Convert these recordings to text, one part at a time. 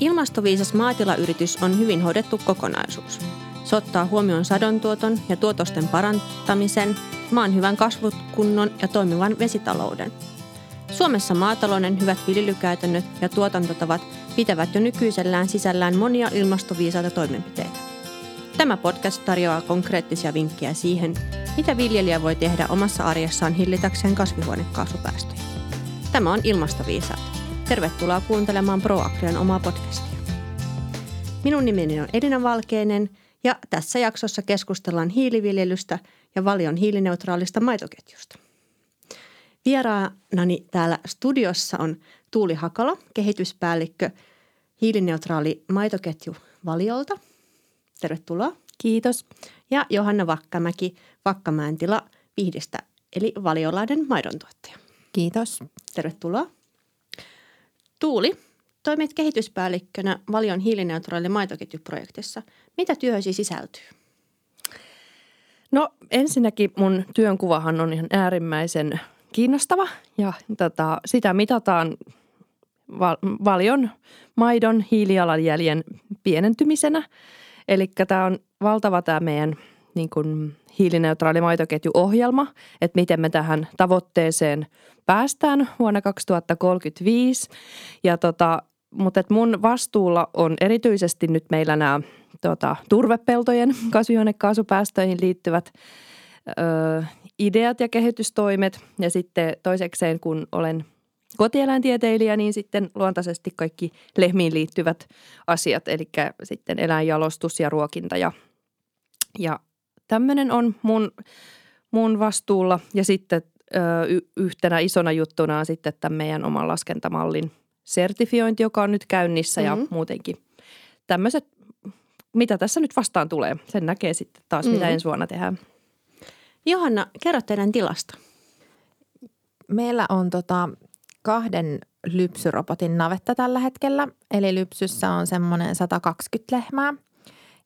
Ilmastoviisas maatilayritys on hyvin hoidettu kokonaisuus. Se ottaa huomioon sadontuoton ja tuotosten parantamisen, maan hyvän kasvukunnon ja toimivan vesitalouden. Suomessa maatalouden hyvät viljelykäytännöt ja tuotantotavat pitävät jo nykyisellään sisällään monia ilmastoviisaita toimenpiteitä. Tämä podcast tarjoaa konkreettisia vinkkejä siihen, mitä viljelijä voi tehdä omassa arjessaan hillitäkseen kasvihuonekaasupäästöjä. Tämä on Ilmastoviisaat. Tervetuloa kuuntelemaan ProAgrian omaa podcastia. Minun nimeni on Elina Valkeinen ja tässä jaksossa keskustellaan hiiliviljelystä ja valion hiilineutraalista maitoketjusta. Vieraanani täällä studiossa on Tuuli Hakala, kehityspäällikkö hiilineutraali maitoketju Valiolta. Tervetuloa. Kiitos. Ja Johanna Vakkamäki, Vakkamäentila Vihdistä, eli Valiolaiden maidontuottaja. Kiitos. Tervetuloa. Tuuli, toimit kehityspäällikkönä Valion hiilineutraali maitoketjuprojektissa. Mitä työhösi sisältyy? No ensinnäkin mun työnkuvahan on ihan äärimmäisen kiinnostava ja tota, sitä mitataan val- valion maidon hiilijalanjäljen pienentymisenä. Eli tämä on valtava tämä meidän niin kuin hiilineutraali maitoketjuohjelma, että miten me tähän tavoitteeseen päästään vuonna 2035. Ja tota, mutta et mun vastuulla on erityisesti nyt meillä nämä tota, turvepeltojen kasvihuonekaasupäästöihin liittyvät ö, ideat ja kehitystoimet. Ja sitten toisekseen, kun olen kotieläintieteilijä, niin sitten luontaisesti kaikki lehmiin liittyvät asiat, eli sitten eläinjalostus ja ruokinta ja, ja tämmöinen on mun, mun vastuulla. Ja sitten ö, yhtenä isona juttuna on sitten tämän meidän oman laskentamallin sertifiointi, joka on nyt käynnissä mm-hmm. ja muutenkin tämmöiset, mitä tässä nyt vastaan tulee. Sen näkee sitten taas, mm-hmm. mitä ensi vuonna tehdään. Johanna, kerro teidän tilasta. Meillä on tota kahden lypsyrobotin navetta tällä hetkellä. Eli lypsyssä on semmoinen 120 lehmää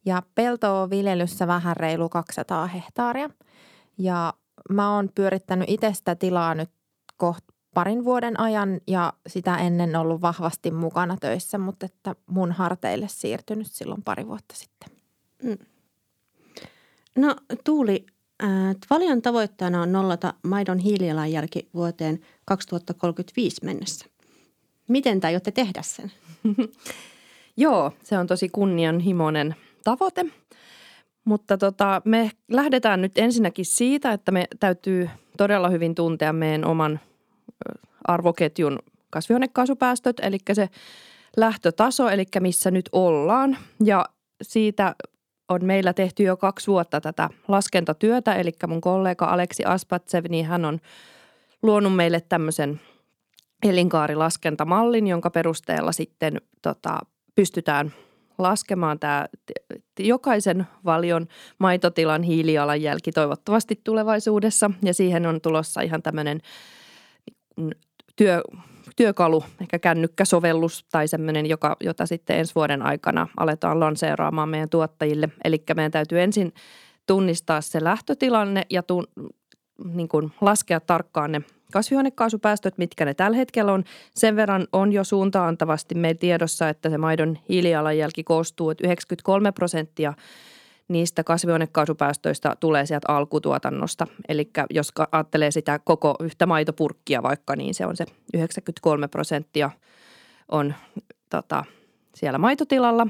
ja peltoa viljelyssä vähän reilu 200 hehtaaria. Ja mä oon pyörittänyt itsestä tilaa nyt kohta parin vuoden ajan ja sitä ennen ollut vahvasti mukana töissä, mutta että mun harteille siirtynyt silloin pari vuotta sitten. Mm. No Tuuli, äh, Valion tavoitteena on nollata maidon hiilijalanjälki vuoteen 2035 mennessä. Miten te aiotte tehdä sen? Joo, se on tosi kunnianhimoinen tavoite. Mutta tota, me lähdetään nyt ensinnäkin siitä, että me täytyy todella hyvin tuntea meidän oman arvoketjun kasvihuonekaasupäästöt, eli se lähtötaso, eli missä nyt ollaan. Ja siitä on meillä tehty jo kaksi vuotta tätä laskentatyötä, eli mun kollega Aleksi Aspatsev, niin hän on luonut meille tämmöisen elinkaarilaskentamallin, jonka perusteella sitten tota, pystytään laskemaan tämä jokaisen valion maitotilan hiilijalanjälki toivottavasti tulevaisuudessa. Ja siihen on tulossa ihan tämmöinen työ, työkalu, ehkä kännykkäsovellus tai semmoinen, joka, jota sitten ensi vuoden aikana aletaan lanseeraamaan meidän tuottajille. Eli meidän täytyy ensin tunnistaa se lähtötilanne ja tun, niin kuin laskea tarkkaan ne kasvihuonekaasupäästöt, mitkä ne tällä hetkellä on. Sen verran on jo suuntaantavasti meidän tiedossa, että se maidon hiilijalanjälki koostuu, että 93 prosenttia niistä kasvihuonekaasupäästöistä tulee sieltä alkutuotannosta. Eli jos ajattelee sitä koko yhtä maitopurkkia vaikka, niin se on se 93 prosenttia on tota, siellä maitotilalla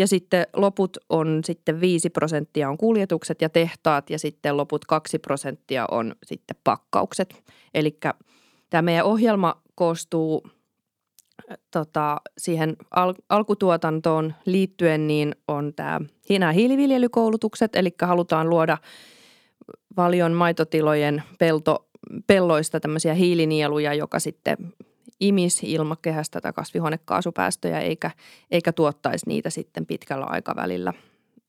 ja sitten loput on sitten 5 prosenttia on kuljetukset ja tehtaat ja sitten loput 2 prosenttia on sitten pakkaukset. Eli tämä meidän ohjelma koostuu tota, siihen al- alkutuotantoon liittyen niin on tämä nämä hiiliviljelykoulutukset, eli halutaan luoda valion maitotilojen pelto, pelloista tämmöisiä hiilinieluja, joka sitten imisi ilmakehästä tätä kasvihuonekaasupäästöjä eikä, eikä tuottaisi niitä sitten pitkällä aikavälillä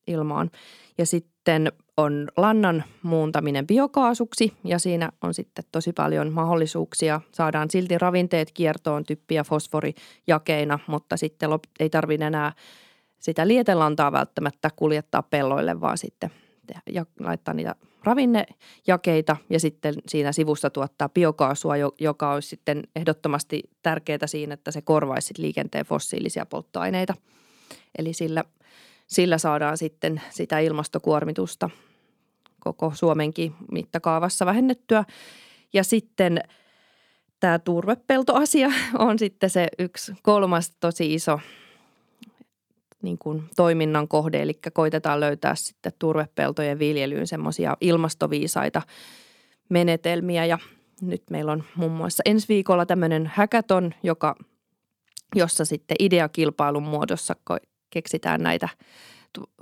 ilmaan. Ja sitten on lannan muuntaminen biokaasuksi ja siinä on sitten tosi paljon mahdollisuuksia. Saadaan silti ravinteet kiertoon typpi- ja fosforijakeina, mutta sitten ei tarvitse enää sitä lietelantaa välttämättä kuljettaa pelloille, vaan sitten ja laittaa niitä ravinnejakeita ja sitten siinä sivussa tuottaa biokaasua, joka olisi sitten ehdottomasti tärkeää siinä, että se korvaisi liikenteen fossiilisia polttoaineita. Eli sillä, sillä saadaan sitten sitä ilmastokuormitusta koko Suomenkin mittakaavassa vähennettyä. Ja sitten tämä turvepeltoasia on sitten se yksi kolmas tosi iso niin kuin toiminnan kohde, eli koitetaan löytää sitten turvepeltojen viljelyyn semmoisia ilmastoviisaita menetelmiä ja nyt meillä on muun muassa ensi viikolla tämmöinen hackathon, joka, jossa sitten ideakilpailun muodossa keksitään näitä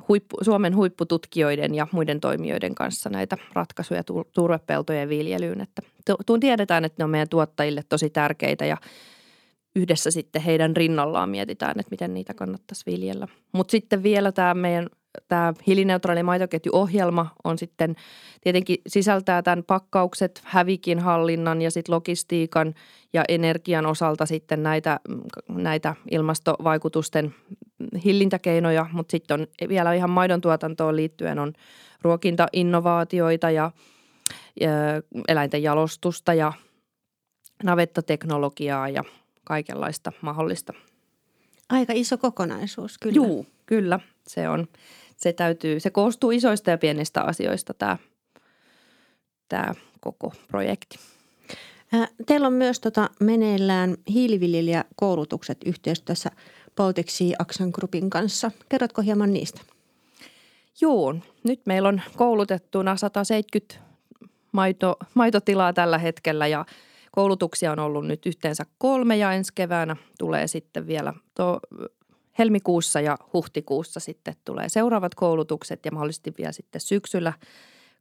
huippu, Suomen huippututkijoiden ja muiden toimijoiden kanssa näitä ratkaisuja turvepeltojen viljelyyn. Että tiedetään, että ne on meidän tuottajille tosi tärkeitä ja yhdessä sitten heidän rinnallaan mietitään, että miten niitä kannattaisi viljellä. Mutta sitten vielä tämä meidän tämä hiilineutraali maitoketjuohjelma on sitten tietenkin sisältää tämän pakkaukset, hävikin hallinnan ja sitten logistiikan ja energian osalta sitten näitä, näitä ilmastovaikutusten hillintäkeinoja, mutta sitten on vielä ihan maidon tuotantoon liittyen on ruokintainnovaatioita ja, ja eläinten jalostusta ja navettateknologiaa ja kaikenlaista mahdollista. Aika iso kokonaisuus, kyllä. Juu, kyllä. Se on, se täytyy, se koostuu isoista ja pienistä asioista tämä, tämä koko projekti. Teillä on myös tota meneillään hiiliviljelijäkoulutukset yhteistyössä Baltic Sea Action Groupin kanssa. Kerrotko hieman niistä? Joo, nyt meillä on koulutettuna 170 maito, maitotilaa tällä hetkellä ja koulutuksia on ollut nyt yhteensä kolme ja ensi keväänä tulee sitten vielä to, helmikuussa ja huhtikuussa sitten tulee seuraavat koulutukset ja mahdollisesti vielä sitten syksyllä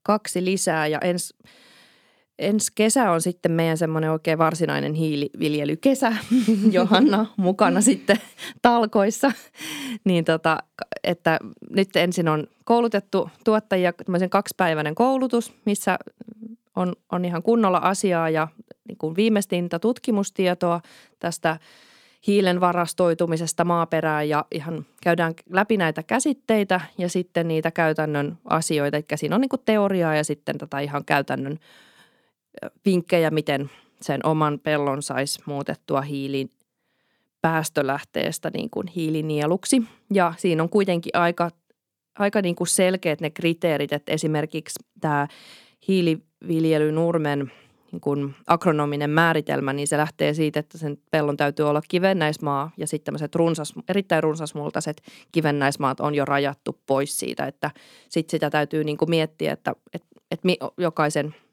kaksi lisää ja ensi ensi kesä on sitten meidän semmoinen oikein varsinainen hiiliviljelykesä, Johanna mukana sitten talkoissa. Niin tota, että nyt ensin on koulutettu tuottajia tämmöisen kaksipäiväinen koulutus, missä on, on ihan kunnolla asiaa ja niin kuin viimeistintä tutkimustietoa tästä hiilen varastoitumisesta maaperään ja ihan käydään läpi näitä käsitteitä ja sitten niitä käytännön asioita. Eli siinä on niin kuin teoriaa ja sitten tätä ihan käytännön vinkkejä, miten sen oman pellon saisi muutettua hiilin päästölähteestä niin kuin hiilinieluksi. Ja siinä on kuitenkin aika, aika niin kuin selkeät ne kriteerit, että esimerkiksi tämä hiiliviljelynurmen niin kuin agronominen määritelmä, niin se lähtee siitä, että sen pellon täytyy olla kivennäismaa ja sitten tämmöiset runsas, erittäin runsasmultaiset kivennäismaat on jo rajattu pois siitä, että sitten sitä täytyy niin kuin miettiä, että, että, että jokaisen –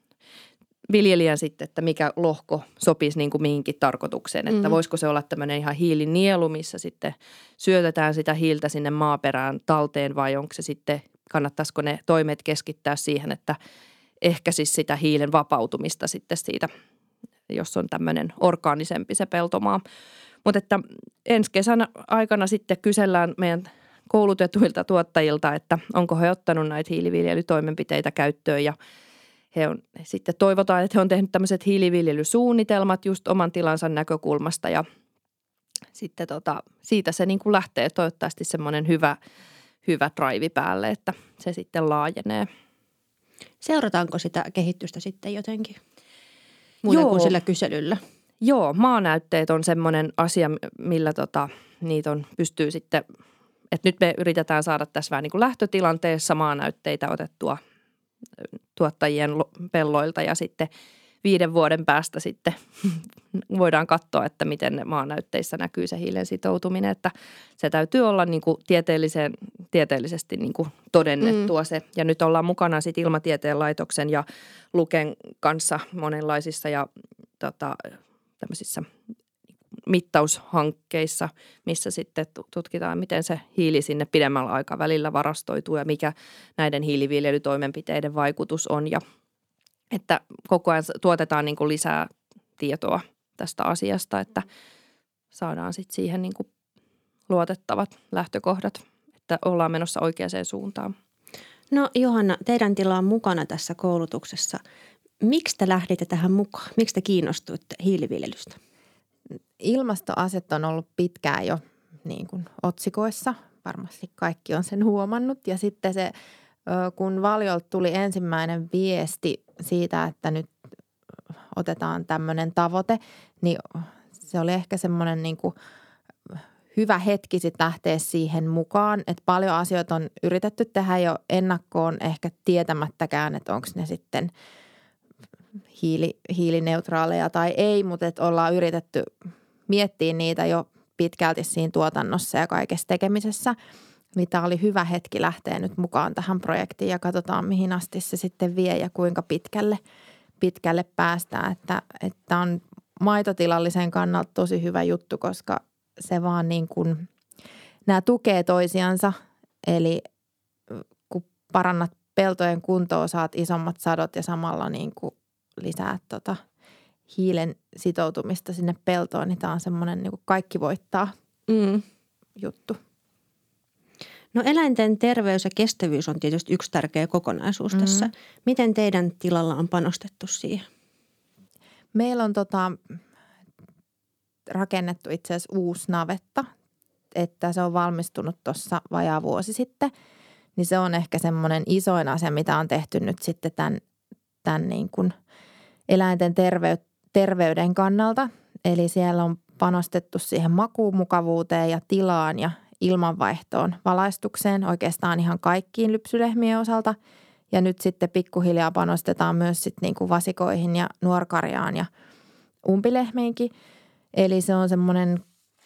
viljelijän sitten, että mikä lohko sopisi niin kuin mihinkin tarkoitukseen. Että mm. voisiko se olla tämmöinen ihan hiilinielu, missä sitten syötetään sitä hiiltä sinne maaperään talteen vai onko se sitten, kannattaisiko ne toimet keskittää siihen, että ehkä siis sitä hiilen vapautumista sitten siitä, jos on tämmöinen orgaanisempi se peltomaa. Mutta että ensi kesän aikana sitten kysellään meidän koulutetuilta tuottajilta, että onko he ottanut näitä hiiliviljelytoimenpiteitä käyttöön ja – he on, sitten toivotaan, että he on tehnyt tämmöiset hiiliviljelysuunnitelmat just oman tilansa näkökulmasta ja sitten tota, siitä se niin kuin lähtee toivottavasti semmoinen hyvä, hyvä drive päälle, että se sitten laajenee. Seurataanko sitä kehitystä sitten jotenkin muuta Joo. kuin sillä kyselyllä? Joo, maanäytteet on semmoinen asia, millä tota, niitä on, pystyy sitten, että nyt me yritetään saada tässä vähän niin kuin lähtötilanteessa maanäytteitä otettua tuottajien pelloilta ja sitten viiden vuoden päästä sitten voidaan katsoa, että miten maanäytteissä näkyy se hiilen sitoutuminen, että se täytyy olla niin kuin tieteellisen, tieteellisesti niin kuin todennettua mm. se. Ja nyt ollaan mukana sitten Ilmatieteen laitoksen ja Luken kanssa monenlaisissa ja tota, tämmöisissä mittaushankkeissa, missä sitten tutkitaan, miten se hiili sinne pidemmällä aikavälillä varastoituu ja mikä näiden hiiliviljelytoimenpiteiden vaikutus on. Ja että koko ajan tuotetaan niin kuin lisää tietoa tästä asiasta, että saadaan sitten siihen niin kuin luotettavat lähtökohdat, että ollaan menossa oikeaan suuntaan. No Johanna, teidän tila on mukana tässä koulutuksessa. Miksi te lähditte tähän mukaan? Miksi te kiinnostuitte hiiliviljelystä? ilmastoasiat on ollut pitkään jo niin kuin otsikoissa. Varmasti kaikki on sen huomannut. Ja sitten se kun Valjolta tuli ensimmäinen viesti siitä, että nyt otetaan tämmöinen tavoite, niin se oli ehkä semmoinen niin kuin hyvä hetki sitten lähteä siihen mukaan, että paljon asioita on yritetty tehdä jo ennakkoon ehkä tietämättäkään, että onko ne sitten hiili, hiilineutraaleja tai ei, mutta että ollaan yritetty miettiä niitä jo pitkälti siinä tuotannossa ja kaikessa tekemisessä. Niin tämä oli hyvä hetki lähteä nyt mukaan tähän projektiin ja katsotaan mihin asti se sitten vie ja kuinka pitkälle, pitkälle päästään. Että, että on maitotilallisen kannalta tosi hyvä juttu, koska se vaan niin kuin, nämä tukee toisiansa. Eli kun parannat peltojen kuntoa, saat isommat sadot ja samalla niin kuin lisää tota hiilen sitoutumista sinne peltoon, niin tämä on semmoinen niin kaikki voittaa mm. juttu. No eläinten terveys ja kestävyys on tietysti yksi tärkeä kokonaisuus mm. tässä. Miten teidän tilalla on panostettu siihen? Meillä on tota, rakennettu itse asiassa uusi navetta, että se on valmistunut tuossa vajaa vuosi sitten. Niin se on ehkä semmoinen isoin asia, mitä on tehty nyt sitten tämän, tämän niin kuin eläinten tervey, terveyden kannalta. Eli siellä on panostettu siihen makuumukavuuteen ja tilaan ja ilmanvaihtoon, valaistukseen oikeastaan ihan kaikkiin lypsylehmien osalta. Ja nyt sitten pikkuhiljaa panostetaan myös sitten niin kuin vasikoihin ja nuorkarjaan ja umpilehmiinkin. Eli se on semmoinen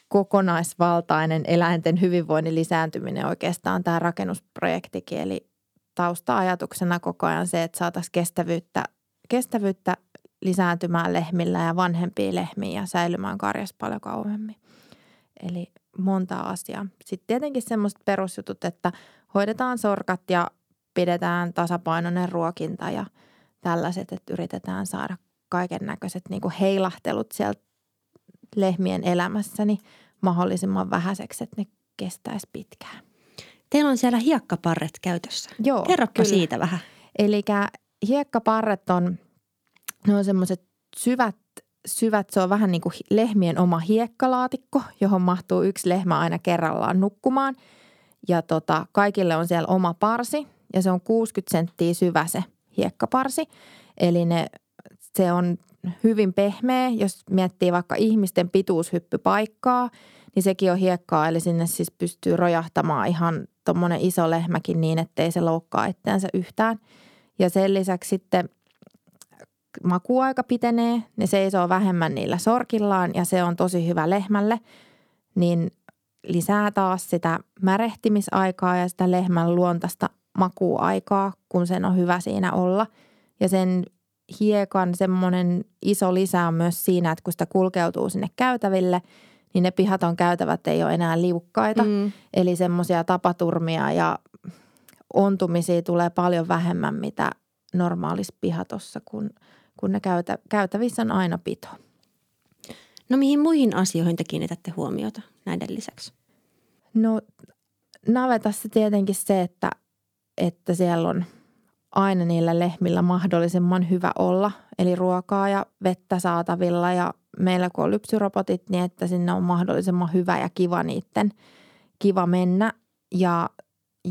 kokonaisvaltainen eläinten hyvinvoinnin lisääntyminen oikeastaan tämä rakennusprojektikin. Eli tausta-ajatuksena koko ajan se, että saataisiin kestävyyttä, kestävyyttä lisääntymään lehmillä ja vanhempiin lehmiin ja säilymään karjassa paljon kauemmin. Eli monta asiaa. Sitten tietenkin semmoiset perusjutut, että hoidetaan sorkat ja pidetään tasapainoinen ruokinta ja tällaiset, että yritetään saada kaiken näköiset niin heilahtelut sieltä lehmien elämässäni mahdollisimman vähäiseksi, että ne kestäisi pitkään. Teillä on siellä hiekkaparret käytössä. Joo, Kerropa kyllä. siitä vähän. Eli hiekkaparret on, ne on semmoiset syvät, syvät, se on vähän niin kuin lehmien oma hiekkalaatikko, johon mahtuu yksi lehmä aina kerrallaan nukkumaan. Ja tota, kaikille on siellä oma parsi ja se on 60 senttiä syvä se hiekkaparsi. Eli ne, se on hyvin pehmeä. Jos miettii vaikka ihmisten pituushyppypaikkaa, niin sekin on hiekkaa. Eli sinne siis pystyy rojahtamaan ihan tuommoinen iso lehmäkin niin, ettei se loukkaa itseänsä yhtään. Ja sen lisäksi sitten makuaika pitenee. Ne seisoo vähemmän niillä sorkillaan ja se on tosi hyvä lehmälle. Niin lisää taas sitä märehtimisaikaa ja sitä lehmän luontaista makuaikaa, kun sen on hyvä siinä olla. Ja sen hiekan semmoinen iso lisä on myös siinä, että kun sitä kulkeutuu sinne käytäville, niin ne pihaton käytävät ei ole enää liukkaita. Mm. Eli semmoisia tapaturmia ja ontumisia tulee paljon vähemmän, mitä normaalissa pihatossa, kun, kun ne käytä, käytävissä on aina pito. No mihin muihin asioihin te kiinnitätte huomiota näiden lisäksi? No navetassa tietenkin se, että, että siellä on – aina niillä lehmillä mahdollisimman hyvä olla. Eli ruokaa ja vettä saatavilla ja meillä kun on lypsyrobotit, niin että sinne on mahdollisimman hyvä ja kiva niiden kiva mennä. Ja,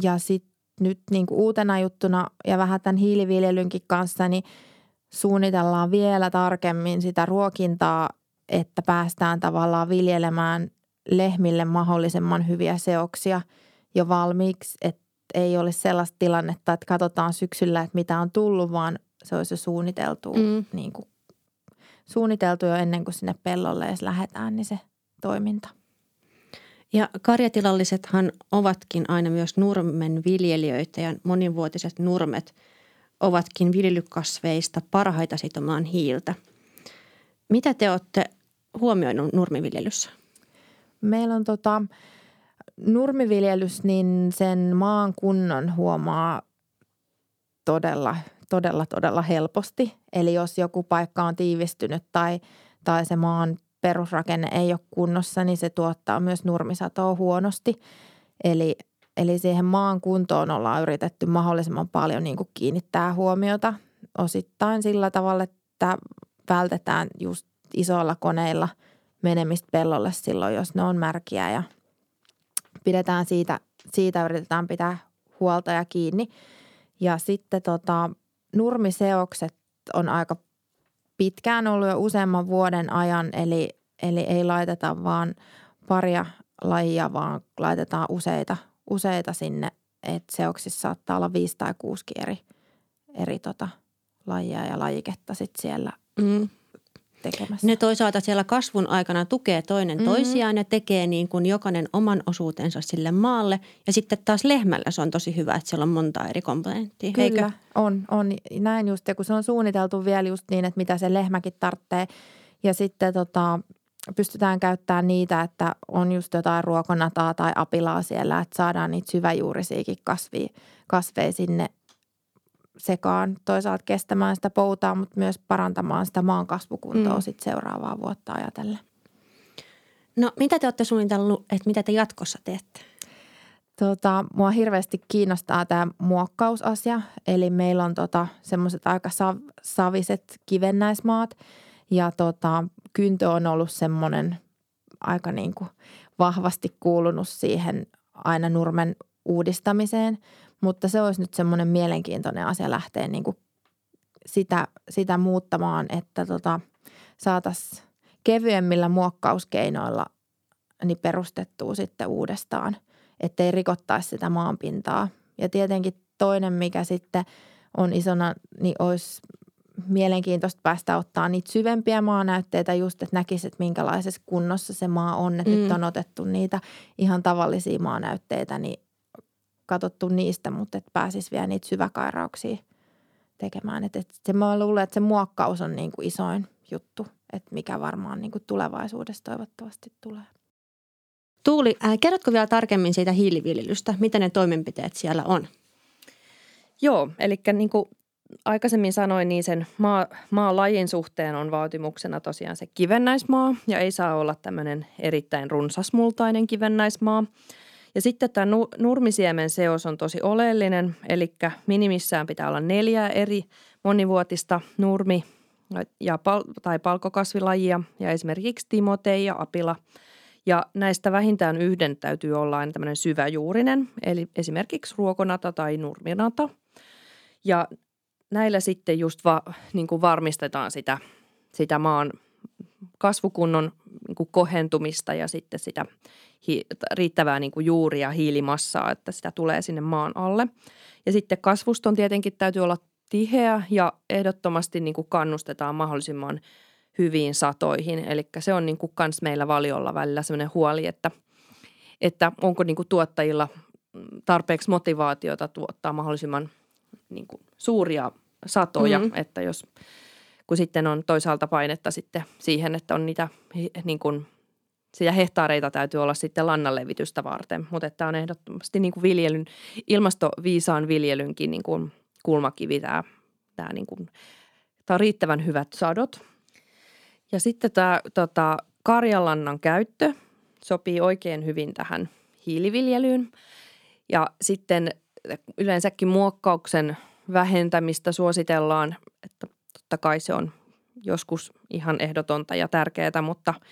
ja sitten nyt niin kuin uutena juttuna ja vähän tämän hiiliviljelynkin kanssa, niin suunnitellaan vielä tarkemmin sitä ruokintaa, että päästään tavallaan viljelemään lehmille mahdollisimman hyviä seoksia jo valmiiksi, että ei ole sellaista tilannetta, että katsotaan syksyllä, että mitä on tullut, vaan se olisi jo suunniteltu, mm. niin kuin, suunniteltu jo ennen kuin sinne pellolle edes lähdetään, niin se toiminta. Ja karjatilallisethan ovatkin aina myös nurmen viljelijöitä ja monivuotiset nurmet ovatkin viljelykasveista parhaita sitomaan hiiltä. Mitä te olette huomioinut nurmiviljelyssä? Meillä on tota, nurmiviljelys, niin sen maan kunnon huomaa todella, todella, todella helposti. Eli jos joku paikka on tiivistynyt tai, tai se maan perusrakenne ei ole kunnossa, niin se tuottaa myös nurmisatoa huonosti. Eli, eli siihen maan kuntoon ollaan yritetty mahdollisimman paljon niin kuin kiinnittää huomiota osittain sillä tavalla, että vältetään just isoilla koneilla menemistä pellolle silloin, jos ne on märkiä ja – pidetään siitä, siitä yritetään pitää huolta ja kiinni. Ja sitten tota, nurmiseokset on aika pitkään ollut jo useamman vuoden ajan, eli, eli ei laiteta vaan paria lajia, vaan laitetaan useita, useita sinne. Että seoksissa saattaa olla viisi tai kuusi eri, eri tota, lajia ja lajiketta sit siellä mm. tekemässä. Ne toisaalta siellä kasvun aikana tukee toinen mm-hmm. toisiaan ja tekee niin kuin jokainen oman osuutensa sille maalle. Ja sitten taas lehmällä se on tosi hyvä, että siellä on monta eri komponenttia. Kyllä, Eikö? on, on. Näin just, ja kun se on suunniteltu vielä just niin, että mitä se lehmäkin tarvitsee. Ja sitten tota, pystytään käyttämään niitä, että on just jotain ruokonataa tai apilaa siellä, että saadaan niitä syväjuurisiakin kasveja, kasveja sinne sekaan toisaalta kestämään sitä poutaa, mutta myös parantamaan sitä maan kasvukuntoa mm. sit seuraavaa vuotta ajatellen. No mitä te olette suunnitellut, että mitä te jatkossa teette? Tota, mua hirveästi kiinnostaa tämä muokkausasia. Eli meillä on tota, semmoiset aika sav- saviset kivennäismaat ja tota, kyntö on ollut semmoinen aika niin kuin vahvasti kuulunut siihen aina nurmen uudistamiseen – mutta se olisi nyt semmoinen mielenkiintoinen asia lähteä niin kuin sitä, sitä muuttamaan, että tota, saataisiin kevyemmillä muokkauskeinoilla niin perustettua sitten uudestaan, ettei rikottaisi sitä maanpintaa. Ja tietenkin toinen, mikä sitten on isona, niin olisi mielenkiintoista päästä ottaa niitä syvempiä maanäytteitä just, että näkisi, että minkälaisessa kunnossa se maa on. Että mm. nyt on otettu niitä ihan tavallisia maanäytteitä, niin katsottu niistä, mutta että pääsisi vielä niitä syväkairauksia tekemään. Että, että se, mä luulen, että se muokkaus on niin kuin isoin juttu, että mikä varmaan niin kuin tulevaisuudessa toivottavasti tulee. Tuuli, äh, kerrotko vielä tarkemmin siitä hiiliviljelystä? Mitä ne toimenpiteet siellä on? Joo, eli niin kuin aikaisemmin sanoin, niin sen maa, lajin suhteen on vaatimuksena tosiaan se kivennäismaa ja ei saa olla tämmöinen erittäin runsasmultainen kivennäismaa – ja sitten tämä nurmisiemen seos on tosi oleellinen, eli minimissään pitää olla neljä eri monivuotista nurmi- ja pal- tai palkokasvilajia ja esimerkiksi timotei ja apila. Ja näistä vähintään yhden täytyy olla aina tämmöinen syväjuurinen, eli esimerkiksi ruokonata tai nurminata. Ja näillä sitten just va, niin kuin varmistetaan sitä, sitä maan kasvukunnon niin kuin kohentumista ja sitten sitä hi, riittävää niin kuin juuria hiilimassaa, että sitä tulee sinne maan alle. Ja sitten kasvuston tietenkin täytyy olla tiheä ja ehdottomasti niin kuin kannustetaan mahdollisimman hyviin satoihin. Eli se on niin kuin meillä valiolla välillä sellainen huoli, että, että onko niin kuin tuottajilla tarpeeksi motivaatiota tuottaa mahdollisimman niin kuin suuria satoja, mm-hmm. että jos kun sitten on toisaalta painetta sitten siihen, että on niitä niin kuin – sitä hehtaareita täytyy olla sitten lannanlevitystä varten, mutta tämä on ehdottomasti niin kuin viljelyn, ilmastoviisaan viljelynkin niin kuin kulmakivi tämä, tämä, niin kuin, tämä on riittävän hyvät sadot. Ja sitten tämä tota, karjalannan käyttö sopii oikein hyvin tähän hiiliviljelyyn. Ja sitten yleensäkin muokkauksen vähentämistä suositellaan, että totta kai se on joskus ihan ehdotonta ja tärkeää, mutta –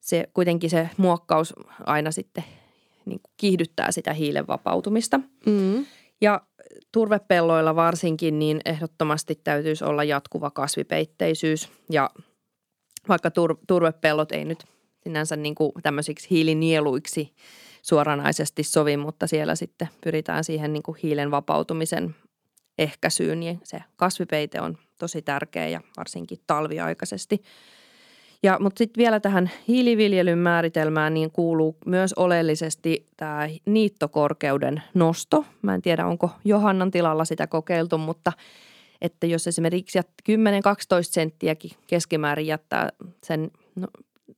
se kuitenkin se muokkaus aina sitten niin kuin kiihdyttää sitä hiilen vapautumista. Mm. Ja turvepelloilla varsinkin niin ehdottomasti täytyisi olla jatkuva kasvipeitteisyys ja vaikka tur- turvepellot ei nyt sinänsä niin kuin tämmöisiksi hiilinieluiksi suoranaisesti sovi, mutta siellä sitten pyritään siihen niin kuin hiilen vapautumisen ehkäisyyn, niin se kasvipeite on tosi tärkeä ja varsinkin talviaikaisesti – ja, mutta sitten vielä tähän hiiliviljelyn määritelmään niin kuuluu myös oleellisesti tämä niittokorkeuden nosto. Mä en tiedä, onko Johannan tilalla sitä kokeiltu, mutta että jos esimerkiksi 10-12 senttiäkin keskimäärin jättää sen no,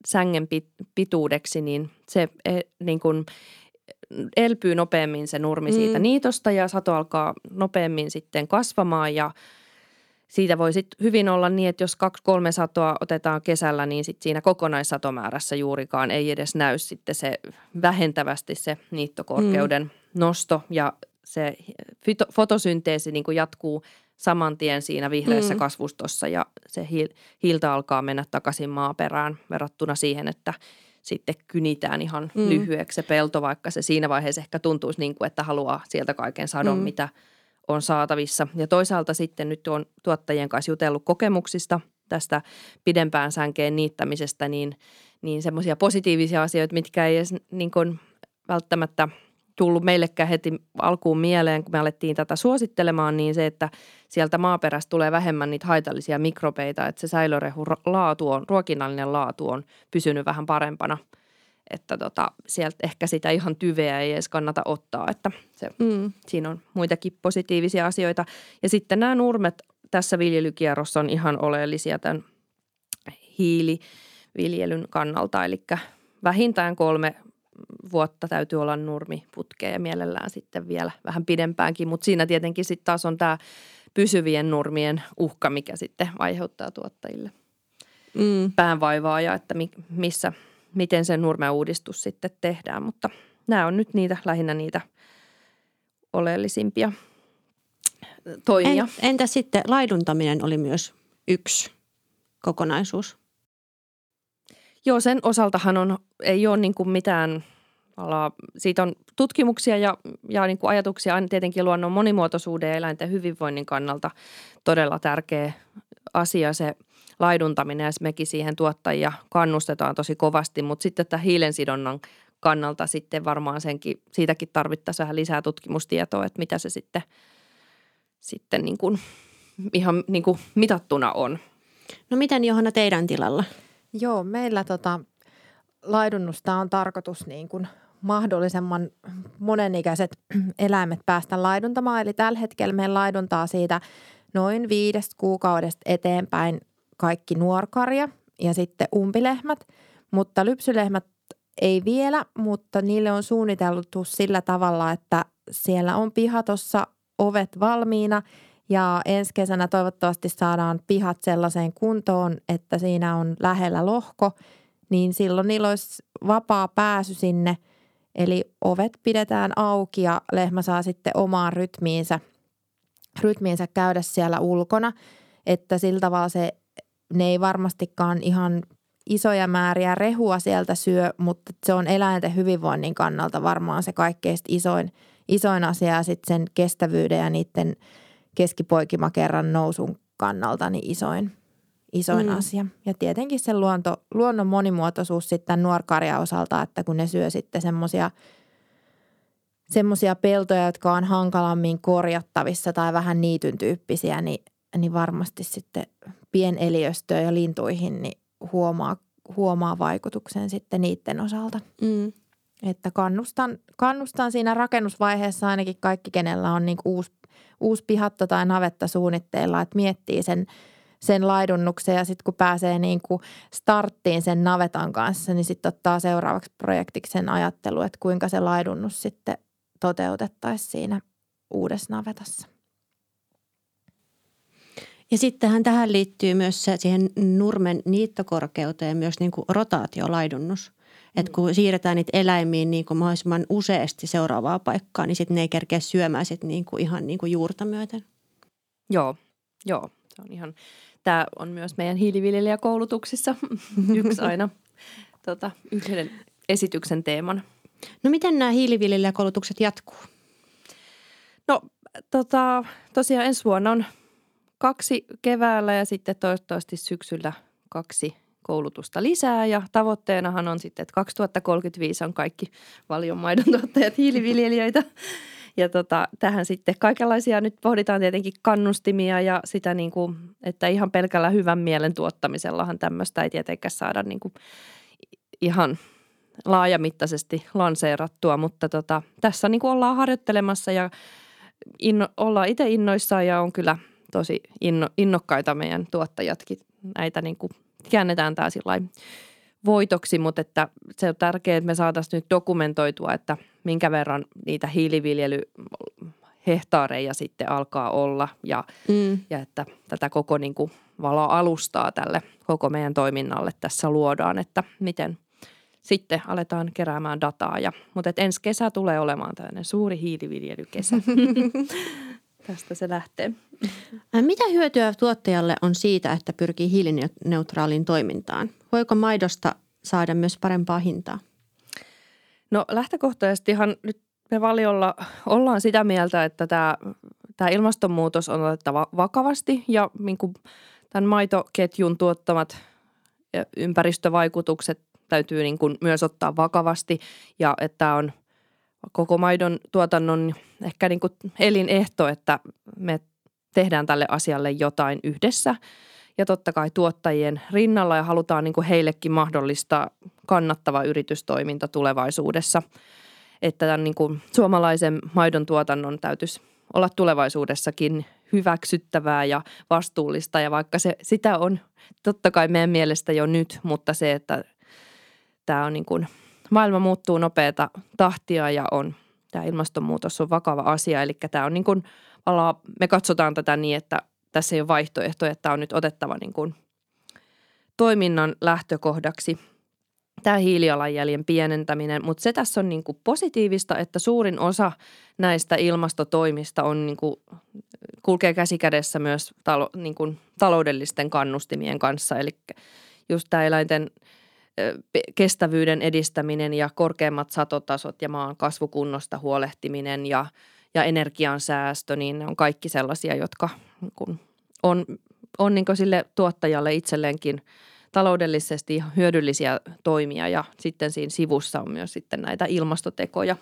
sängen pituudeksi, niin se e, niin kuin elpyy nopeammin se nurmi siitä mm. niitosta ja sato alkaa nopeammin sitten kasvamaan ja – siitä voi sitten hyvin olla niin, että jos kaksi kolme satoa otetaan kesällä, niin sit siinä kokonaissatomäärässä juurikaan ei edes näy sitten se vähentävästi se niittokorkeuden mm. nosto ja se fotosynteesi niin kuin jatkuu saman tien siinä vihreässä mm. kasvustossa ja se hiiltä alkaa mennä takaisin maaperään verrattuna siihen, että sitten kynitään ihan mm. lyhyeksi se pelto, vaikka se siinä vaiheessa ehkä tuntuisi niin kuin, että haluaa sieltä kaiken sadon, mm. mitä on saatavissa. Ja toisaalta sitten nyt on tuottajien kanssa jutellut kokemuksista tästä pidempään sänkeen niittämisestä, niin, niin semmoisia positiivisia asioita, mitkä ei edes niin kuin välttämättä tullut meillekään heti alkuun mieleen, kun me alettiin tätä suosittelemaan, niin se, että sieltä maaperästä tulee vähemmän niitä haitallisia mikrobeita, että se säilörehu laatu on, ruokinnallinen laatu on pysynyt vähän parempana – että tota, sieltä ehkä sitä ihan tyveä ei edes kannata ottaa, että se, mm. siinä on muitakin positiivisia asioita. Ja sitten nämä nurmet tässä viljelykierrossa on ihan oleellisia tämän hiiliviljelyn kannalta, eli vähintään kolme vuotta täytyy olla nurmiputkea ja mielellään sitten vielä vähän pidempäänkin, mutta siinä tietenkin sitten taas on tämä pysyvien nurmien uhka, mikä sitten aiheuttaa tuottajille mm. päänvaivaa ja että missä – miten se nurmeuudistus sitten tehdään, mutta nämä on nyt niitä lähinnä niitä oleellisimpia toimia. En, entä sitten laiduntaminen oli myös yksi kokonaisuus? Joo, sen osaltahan on, ei ole niin kuin mitään, siitä on tutkimuksia ja, ja niin kuin ajatuksia aina tietenkin luonnon monimuotoisuuden ja eläinten hyvinvoinnin kannalta todella tärkeä asia se – laiduntaminen ja mekin siihen tuottajia kannustetaan tosi kovasti, mutta sitten tämä hiilensidonnan kannalta sitten varmaan senkin, siitäkin tarvittaisiin vähän lisää tutkimustietoa, että mitä se sitten, sitten niin kuin, ihan niin kuin mitattuna on. No miten Johanna teidän tilalla? Joo, meillä tota, laidunnusta on tarkoitus niin kuin mahdollisimman monenikäiset eläimet päästä laiduntamaan. Eli tällä hetkellä meillä laiduntaa siitä noin viidestä kuukaudesta eteenpäin kaikki nuorkarja ja sitten umpilehmät, mutta lypsylehmät ei vielä, mutta niille on suunniteltu sillä tavalla, että siellä on pihatossa ovet valmiina ja ensi kesänä toivottavasti saadaan pihat sellaiseen kuntoon, että siinä on lähellä lohko, niin silloin niillä olisi vapaa pääsy sinne. Eli ovet pidetään auki ja lehmä saa sitten omaan rytmiinsä, rytmiinsä käydä siellä ulkona, että sillä tavalla se ne ei varmastikaan ihan isoja määriä rehua sieltä syö, mutta se on eläinten hyvinvoinnin kannalta varmaan se kaikkein isoin, isoin asia ja sitten sen kestävyyden ja niiden keskipoikimakerran nousun kannalta niin isoin, isoin mm. asia. Ja tietenkin se luonto, luonnon monimuotoisuus sitten nuorkarja osalta, että kun ne syö sitten semmoisia semmoisia peltoja, jotka on hankalammin korjattavissa tai vähän niityn tyyppisiä, niin, niin varmasti sitten pieneliöstöön ja lintuihin, niin huomaa, huomaa vaikutuksen sitten niiden osalta. Mm. Että kannustan, kannustan siinä rakennusvaiheessa ainakin kaikki, kenellä on niin uusi, uusi pihatto tai navetta suunnitteilla, että miettii sen, sen laidunnuksen ja sitten kun pääsee niin kuin starttiin sen navetan kanssa, niin sitten ottaa seuraavaksi projektiksi sen ajattelu, että kuinka se laidunnus sitten toteutettaisiin siinä uudessa navetassa. Ja sittenhän tähän liittyy myös se siihen nurmen niittokorkeuteen myös niin kuin rotaatiolaidunnus. Että kun siirretään niitä eläimiin niin kuin mahdollisimman useasti seuraavaa paikkaa, niin sitten ne ei kerkeä syömään sit niin kuin ihan niin kuin juurta myöten. Joo, joo. Se on ihan, tämä on myös meidän hiiliviljelijäkoulutuksissa yksi aina tota, yhden esityksen teeman. No miten nämä hiiliviljelijäkoulutukset jatkuu? No tota, tosiaan ensi vuonna on kaksi keväällä ja sitten toivottavasti syksyllä kaksi koulutusta lisää ja tavoitteenahan on sitten, että 2035 on kaikki valionmaidon tuottajat hiiliviljelijöitä. Ja tota, tähän sitten kaikenlaisia nyt pohditaan tietenkin kannustimia ja sitä niin kuin, että ihan pelkällä hyvän mielen tuottamisellahan tämmöistä ei tietenkään saada niin kuin ihan laajamittaisesti lanseerattua, mutta tota, tässä niin kuin ollaan harjoittelemassa ja inno, ollaan itse innoissaan ja on kyllä – tosi inno, innokkaita meidän tuottajatkin. Näitä niin kuin käännetään tämä voitoksi, mutta että se on tärkeää, että me saataisiin nyt dokumentoitua, että minkä verran niitä hiiliviljelyhehtaareja sitten alkaa olla ja, mm. ja että tätä koko niin kuin valoa alustaa tälle koko meidän toiminnalle tässä luodaan, että miten sitten aletaan keräämään dataa. Ja, mutta että ensi kesä tulee olemaan tällainen suuri hiiliviljelykesä. Tästä se lähtee. Mitä hyötyä tuottajalle on siitä, että pyrkii hiilineutraaliin toimintaan? Voiko maidosta saada myös parempaa hintaa? No lähtökohtaisestihan nyt me valiolla ollaan sitä mieltä, että tämä, tämä ilmastonmuutos on otettava vakavasti ja niin kuin tämän maitoketjun tuottamat ympäristövaikutukset täytyy niin kuin myös ottaa vakavasti ja että on koko maidon tuotannon ehkä niin kuin elinehto, että me tehdään tälle asialle jotain yhdessä ja totta kai tuottajien rinnalla ja halutaan niin kuin heillekin mahdollistaa kannattava yritystoiminta tulevaisuudessa. Että tämän niin kuin suomalaisen maidon tuotannon täytyisi olla tulevaisuudessakin hyväksyttävää ja vastuullista ja vaikka se sitä on totta kai meidän mielestä jo nyt, mutta se, että tämä on niin kuin, maailma muuttuu nopeata tahtia ja on, tämä ilmastonmuutos on vakava asia. Eli tämä on niin kuin, me katsotaan tätä niin, että tässä ei ole vaihtoehto, että tämä on nyt otettava niin kuin toiminnan lähtökohdaksi tämä hiilijalanjäljen pienentäminen, mutta se tässä on niin kuin positiivista, että suurin osa näistä ilmastotoimista on niin kuin, kulkee käsikädessä myös talo, niin kuin taloudellisten kannustimien kanssa. Eli just tämä eläinten kestävyyden edistäminen ja korkeammat satotasot ja maan kasvukunnosta huolehtiminen ja, ja energiansäästö, niin ne on kaikki sellaisia, jotka niin kuin on, on niin sille tuottajalle itselleenkin taloudellisesti hyödyllisiä toimia ja sitten siinä sivussa on myös sitten näitä ilmastotekoja.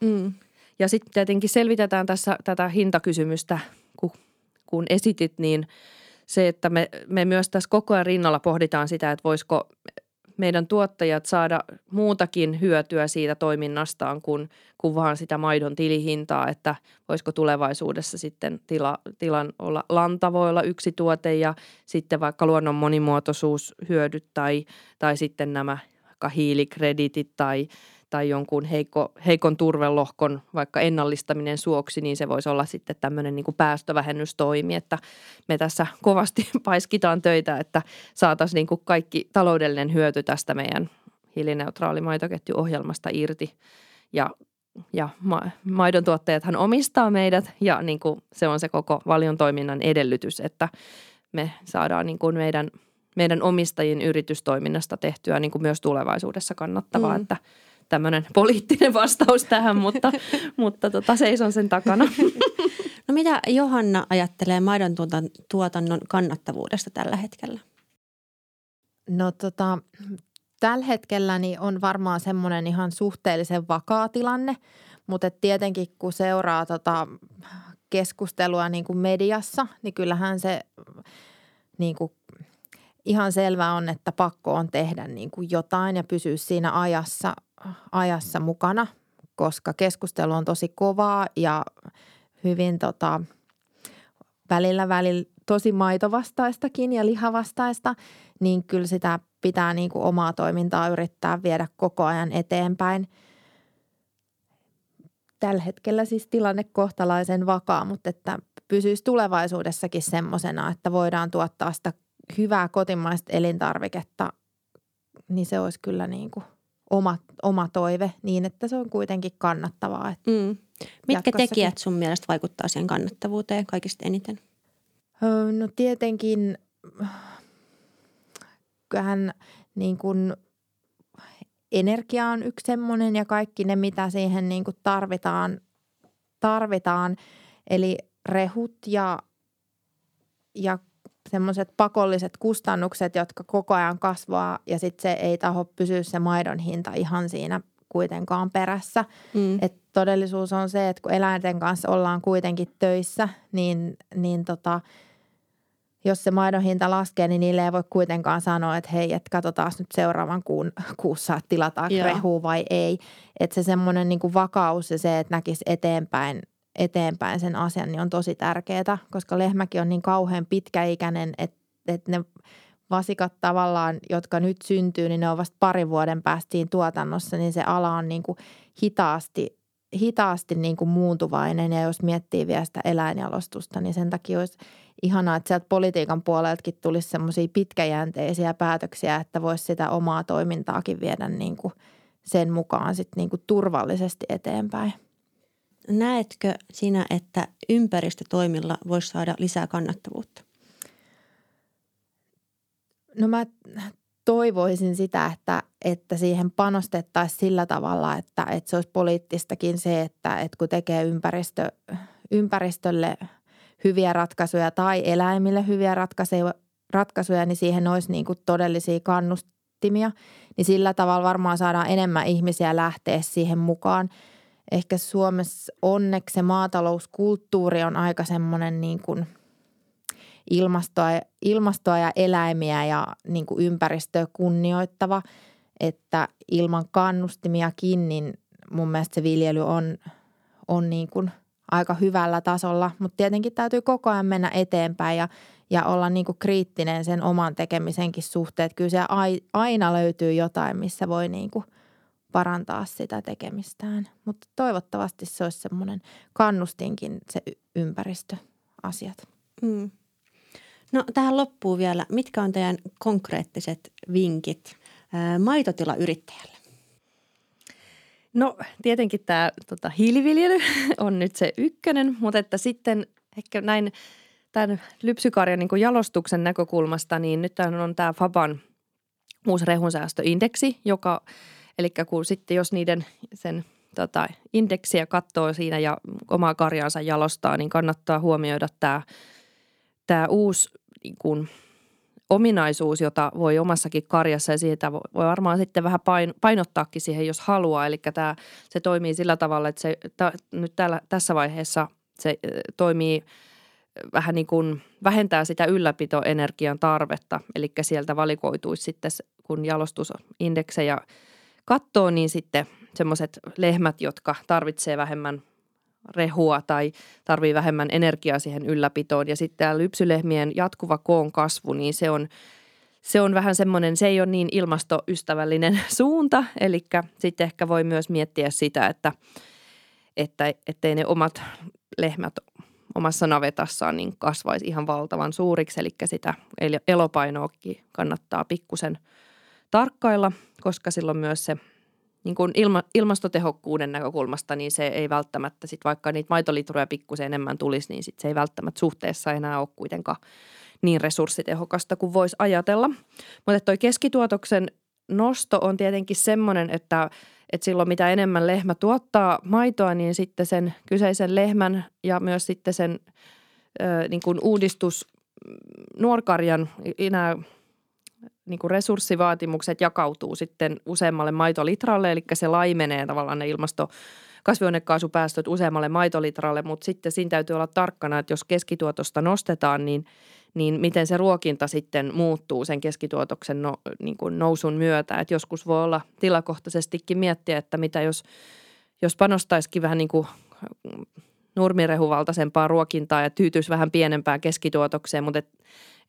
Mm. Ja sitten tietenkin selvitetään tässä tätä hintakysymystä, kun, kun esitit, niin se, että me, me myös tässä koko ajan rinnalla pohditaan sitä, että voisiko meidän tuottajat saada muutakin hyötyä siitä toiminnastaan kuin, kuin vaan sitä maidon tilihintaa, että voisiko tulevaisuudessa sitten tila, tilan olla lanta voi olla yksi tuote ja sitten vaikka luonnon monimuotoisuus hyödyt tai, tai sitten nämä hiilikreditit tai, tai jonkun heikko, heikon turvelohkon vaikka ennallistaminen suoksi, niin se voisi olla sitten tämmöinen niin kuin päästövähennystoimi, että me tässä kovasti paiskitaan töitä, että saataisiin niin kuin kaikki taloudellinen hyöty tästä meidän hiilineutraali maitoketjuohjelmasta irti ja ja ma- maidon tuottajathan omistaa meidät ja niin kuin se on se koko valion toiminnan edellytys, että me saadaan niin kuin meidän, meidän omistajien yritystoiminnasta tehtyä niin kuin myös tulevaisuudessa kannattavaa, mm. että – tämmöinen poliittinen vastaus tähän, mutta, mutta tota, seison sen takana. No mitä Johanna ajattelee maidon tuotannon kannattavuudesta tällä hetkellä? No tota, tällä hetkellä niin on varmaan semmoinen ihan suhteellisen vakaa tilanne, mutta tietenkin kun seuraa tota keskustelua niin kuin mediassa, niin kyllähän se niin kuin ihan selvä on, että pakko on tehdä niin kuin jotain ja pysyä siinä ajassa – ajassa mukana, koska keskustelu on tosi kovaa ja hyvin tota, välillä välillä tosi maitovastaistakin ja lihavastaista, niin kyllä sitä pitää niin kuin omaa toimintaa yrittää viedä koko ajan eteenpäin. Tällä hetkellä siis tilanne kohtalaisen vakaa, mutta että pysyisi tulevaisuudessakin semmoisena, että voidaan tuottaa sitä hyvää kotimaista elintarviketta, niin se olisi kyllä niin kuin oma, oma toive niin, että se on kuitenkin kannattavaa. Että mm. Mitkä tekijät sun mielestä vaikuttaa siihen kannattavuuteen kaikista eniten? No tietenkin kyllähän niin kuin energia on yksi semmoinen ja kaikki ne, mitä siihen niin kuin tarvitaan, tarvitaan. Eli rehut ja, ja semmoiset pakolliset kustannukset, jotka koko ajan kasvaa ja sitten se ei taho pysyä se maidon hinta ihan siinä kuitenkaan perässä. Mm. Et todellisuus on se, että kun eläinten kanssa ollaan kuitenkin töissä, niin, niin tota, jos se maidon hinta laskee, niin niille ei voi kuitenkaan sanoa, että hei, että katsotaan nyt seuraavan kuun kuussa, että tilataan rehua vai ei. Että se semmoinen niin vakaus ja se, että näkisi eteenpäin eteenpäin sen asian, niin on tosi tärkeää, koska lehmäkin on niin kauhean pitkäikäinen, että, että ne vasikat tavallaan, jotka nyt syntyy, niin ne on vasta parin vuoden päästiin tuotannossa, niin se ala on niin kuin hitaasti, hitaasti niin kuin muuntuvainen. Ja jos miettii vielä sitä eläinjalostusta, niin sen takia olisi ihanaa, että sieltä politiikan puoleltakin tulisi semmoisia pitkäjänteisiä päätöksiä, että voisi sitä omaa toimintaakin viedä niin kuin sen mukaan sitten niin kuin turvallisesti eteenpäin. Näetkö sinä, että ympäristötoimilla voisi saada lisää kannattavuutta? No mä toivoisin sitä, että, että siihen panostettaisiin sillä tavalla, että, että se olisi poliittistakin se, että, että kun tekee ympäristö, ympäristölle hyviä ratkaisuja tai eläimille hyviä ratkaisuja, ratkaisuja niin siihen olisi niin kuin todellisia kannustimia. Niin sillä tavalla varmaan saadaan enemmän ihmisiä lähteä siihen mukaan. Ehkä Suomessa onneksi se maatalouskulttuuri on aika semmoinen niin kuin ilmastoa, ilmastoa ja eläimiä ja niin kuin ympäristöä kunnioittava, että ilman kannustimiakin, niin mun mielestä se viljely on, on niin kuin aika hyvällä tasolla, mutta tietenkin täytyy koko ajan mennä eteenpäin ja, ja olla niin kuin kriittinen sen oman tekemisenkin suhteen. Että kyllä se aina löytyy jotain, missä voi niin kuin parantaa sitä tekemistään, mutta toivottavasti se olisi semmoinen kannustinkin se ympäristöasiat. Mm. No tähän loppuu vielä, mitkä on teidän konkreettiset vinkit maitotilayrittäjälle? No tietenkin tämä tota, hiiliviljely on nyt se ykkönen, mutta että sitten ehkä näin tämän lypsykarjan niin jalostuksen näkökulmasta, niin nyt on tämä Faban uusi rehunsäästöindeksi, joka, eli kun sitten jos niiden sen tota, indeksiä katsoo siinä ja omaa karjaansa jalostaa, niin kannattaa huomioida tämä, tämä uusi niin kuin, ominaisuus, jota voi omassakin karjassa ja siitä voi varmaan sitten vähän painottaakin siihen, jos haluaa. Eli tämä, se toimii sillä tavalla, että se ta, nyt täällä, tässä vaiheessa se toimii vähän niin kuin vähentää sitä ylläpitoenergian tarvetta. Eli sieltä valikoituisi sitten, kun jalostusindeksejä katsoo, niin sitten semmoiset lehmät, jotka tarvitsee vähemmän rehua tai tarvii vähemmän energiaa siihen ylläpitoon. Ja sitten tämä lypsylehmien jatkuva koon kasvu, niin se on, se on vähän semmoinen, se ei ole niin ilmastoystävällinen suunta. Eli sitten ehkä voi myös miettiä sitä, että, että ettei ne omat lehmät omassa navetassaan niin kasvaisi ihan valtavan suuriksi. Eli sitä elopainoakin kannattaa pikkusen tarkkailla, koska silloin myös se – niin kuin ilma, ilmastotehokkuuden näkökulmasta, niin se ei välttämättä, sit vaikka niitä maitolitruja pikkusen enemmän tulisi, niin sit se ei välttämättä suhteessa enää ole kuitenkaan niin resurssitehokasta kuin voisi ajatella. Mutta toi keskituotoksen nosto on tietenkin semmoinen, että, että silloin mitä enemmän lehmä tuottaa maitoa, niin sitten sen kyseisen lehmän ja myös sitten sen ö, niin kuin uudistus nuorkarjan, nämä niin kuin resurssivaatimukset jakautuu sitten useammalle maitolitralle, eli se laimenee tavallaan ne ilmasto kasvihuonekaasupäästöt useammalle maitolitralle, mutta sitten siinä täytyy olla tarkkana, että jos keskituotosta nostetaan, niin, niin miten se ruokinta sitten muuttuu sen keskituotoksen no, niin kuin nousun myötä. Et joskus voi olla tilakohtaisestikin miettiä, että mitä jos, jos panostaisikin vähän niin kuin nurmirehuvaltaisempaa ruokintaa ja tyytyisi vähän pienempään keskituotokseen, mutta et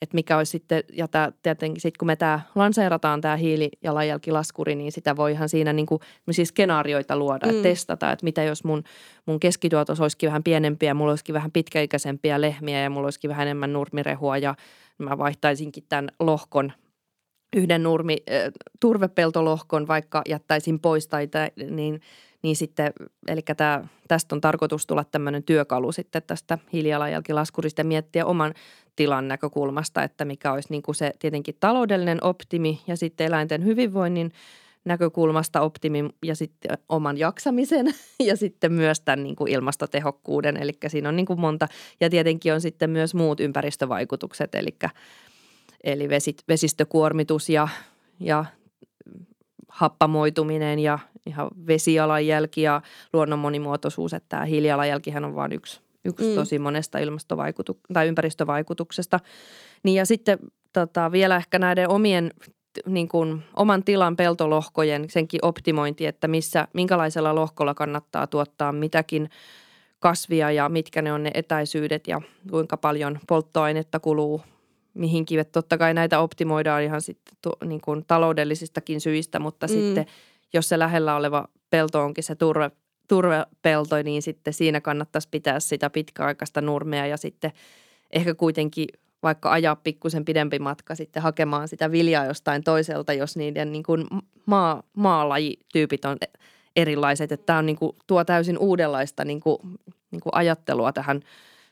että mikä olisi sitten, ja tämä, tietenkin sitten kun me tämä lanseerataan tämä hiilijalanjälkilaskuri, niin sitä voi ihan siinä niin kuin siis skenaarioita luoda, mm. että testata, että mitä jos mun, mun keskituotos olisikin vähän pienempiä, mulla olisikin vähän pitkäikäisempiä lehmiä ja mulla olisikin vähän enemmän nurmirehua ja mä vaihtaisinkin tämän lohkon yhden nurmi, äh, turvepeltolohkon vaikka jättäisin pois tai tä, niin – niin sitten, eli tämä, tästä on tarkoitus tulla tämmöinen työkalu sitten tästä hiilijalanjälkilaskurista ja miettiä oman tilan näkökulmasta, että mikä olisi niin kuin se tietenkin taloudellinen optimi ja sitten eläinten hyvinvoinnin näkökulmasta optimi ja sitten oman jaksamisen ja sitten myös tämän niin kuin ilmastotehokkuuden. Eli siinä on niin kuin monta ja tietenkin on sitten myös muut ympäristövaikutukset, eli, eli vesit, vesistökuormitus ja, ja happamoituminen ja ihan vesijalanjälki ja luonnon monimuotoisuus, että tämä hiilijalanjälkihän on vain yksi, yksi mm. tosi monesta ilmastovaikutu- tai ympäristövaikutuksesta. Niin ja sitten tota, vielä ehkä näiden omien niin kuin, oman tilan peltolohkojen senkin optimointi, että missä, minkälaisella lohkolla kannattaa tuottaa mitäkin kasvia ja mitkä ne on ne etäisyydet ja kuinka paljon polttoainetta kuluu mihinkin. Että totta kai näitä optimoidaan ihan sitten tu, niin kuin taloudellisistakin syistä, mutta mm. sitten jos se lähellä oleva pelto onkin se turve, turvepelto, niin sitten siinä kannattaisi pitää sitä pitkäaikaista nurmea ja sitten ehkä kuitenkin vaikka ajaa pikkusen pidempi matka sitten hakemaan sitä viljaa jostain toiselta, jos niiden niin kuin maa, maalajityypit on erilaiset. Että tämä on niin kuin, tuo täysin uudenlaista niin kuin, niin kuin ajattelua tähän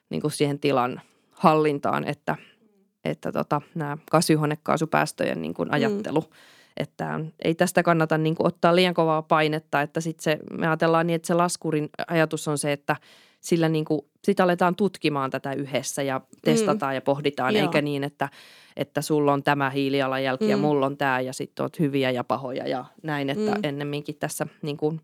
niin kuin siihen tilan hallintaan, että – että tota, nämä kasvihuonekaasupäästöjen niin kuin ajattelu, mm. Että ei tästä kannata niin kuin ottaa liian kovaa painetta, että sitten se, me ajatellaan niin, että se laskurin ajatus on se, että sillä niin kuin, sit aletaan tutkimaan tätä yhdessä ja testataan mm. ja pohditaan, Joo. eikä niin, että, että sulla on tämä hiilijalanjälki mm. ja mulla on tämä ja sitten oot hyviä ja pahoja ja näin, että mm. ennemminkin tässä niin kuin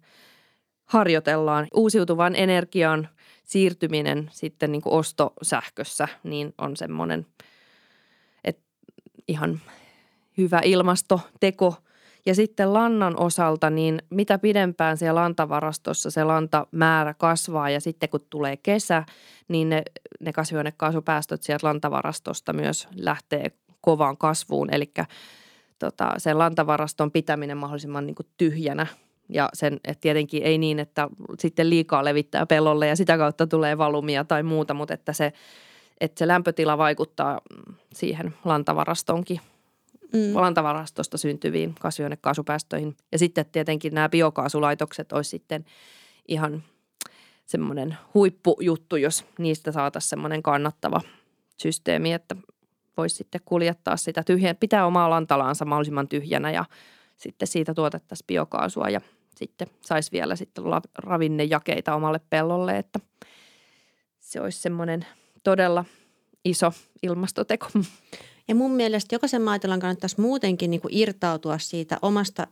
harjoitellaan. Uusiutuvan energian siirtyminen sitten niin kuin ostosähkössä, niin on semmoinen, että ihan hyvä ilmastoteko – ja sitten lannan osalta, niin mitä pidempään siellä lantavarastossa se lantamäärä kasvaa ja sitten kun tulee kesä, niin ne, ne kasvihuonekaasupäästöt sieltä lantavarastosta myös lähtee kovaan kasvuun. Eli tota, sen lantavaraston pitäminen mahdollisimman niin kuin tyhjänä ja sen, että tietenkin ei niin, että sitten liikaa levittää pellolle ja sitä kautta tulee valumia tai muuta, mutta että se, että se lämpötila vaikuttaa siihen lantavarastonkin – mm. lantavarastosta syntyviin kasvihuonekaasupäästöihin. Ja sitten tietenkin nämä biokaasulaitokset olisi sitten ihan semmoinen huippujuttu, jos niistä saataisiin semmoinen kannattava systeemi, että voisi sitten kuljettaa sitä tyhjää, pitää omaa lantalaansa mahdollisimman tyhjänä ja sitten siitä tuotettaisiin biokaasua ja sitten saisi vielä sitten ravinnejakeita omalle pellolle, että se olisi semmoinen todella iso ilmastoteko. Ja mun mielestä jokaisen maatilan kannattaisi muutenkin niin kuin irtautua siitä omasta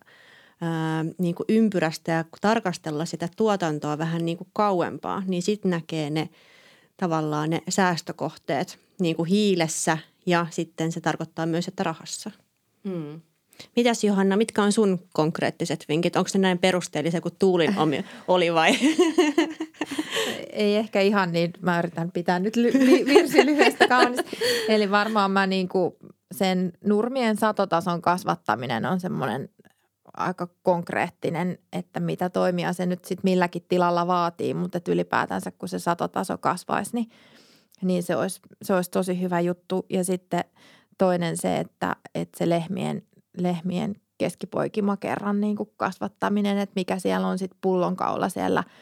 ää, niin kuin ympyrästä ja tarkastella sitä tuotantoa vähän niin kuin kauempaa, niin sitten näkee ne tavallaan ne säästökohteet niin kuin hiilessä ja sitten se tarkoittaa myös, että rahassa. Hmm. Mitäs Johanna, mitkä on sun konkreettiset vinkit? Onko se näin perusteellisia kuin Tuulin oli vai? Ei ehkä ihan niin, mä yritän pitää nyt ly- virsi lyhyestä kaunista. Eli varmaan mä niin kuin sen nurmien satotason kasvattaminen on semmoinen aika konkreettinen, että mitä toimia se nyt sitten milläkin tilalla vaatii, mutta ylipäätänsä kun se satotaso kasvaisi, niin, niin se, olisi, se olisi tosi hyvä juttu. Ja sitten toinen se, että, että se lehmien, lehmien keskipoikimakerran niin kuin kasvattaminen, että mikä siellä on sitten pullonkaula siellä –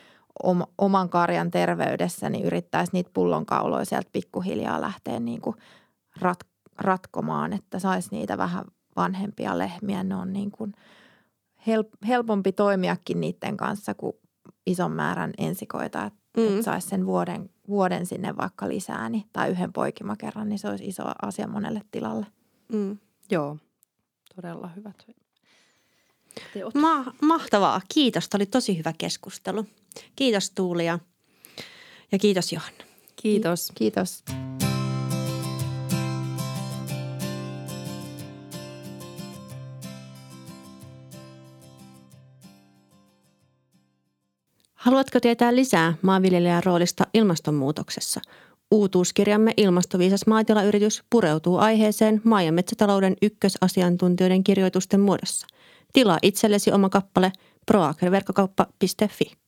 oman karjan terveydessä, niin yrittäisi niitä pullonkauloja sieltä pikkuhiljaa lähteä niin kuin rat, ratkomaan, että saisi niitä vähän vanhempia lehmiä. Ne on niin kuin help, helpompi toimiakin niiden kanssa kuin ison määrän ensikoita, että mm. että saisi sen vuoden, vuoden sinne vaikka lisää niin, tai yhden poikimakerran, niin se olisi iso asia monelle tilalle. Mm. Joo, todella hyvät. Ma- mahtavaa. Kiitos. Tämä oli tosi hyvä keskustelu. Kiitos Tuulia ja kiitos Johanna. Kiitos. Kiitos. Haluatko tietää lisää maanviljelijän roolista ilmastonmuutoksessa? Uutuuskirjamme Ilmastoviisas maatilayritys pureutuu aiheeseen maa- ja metsätalouden ykkösasiantuntijoiden kirjoitusten muodossa. Tilaa itsellesi oma kappale proagriverkkokauppa.fi.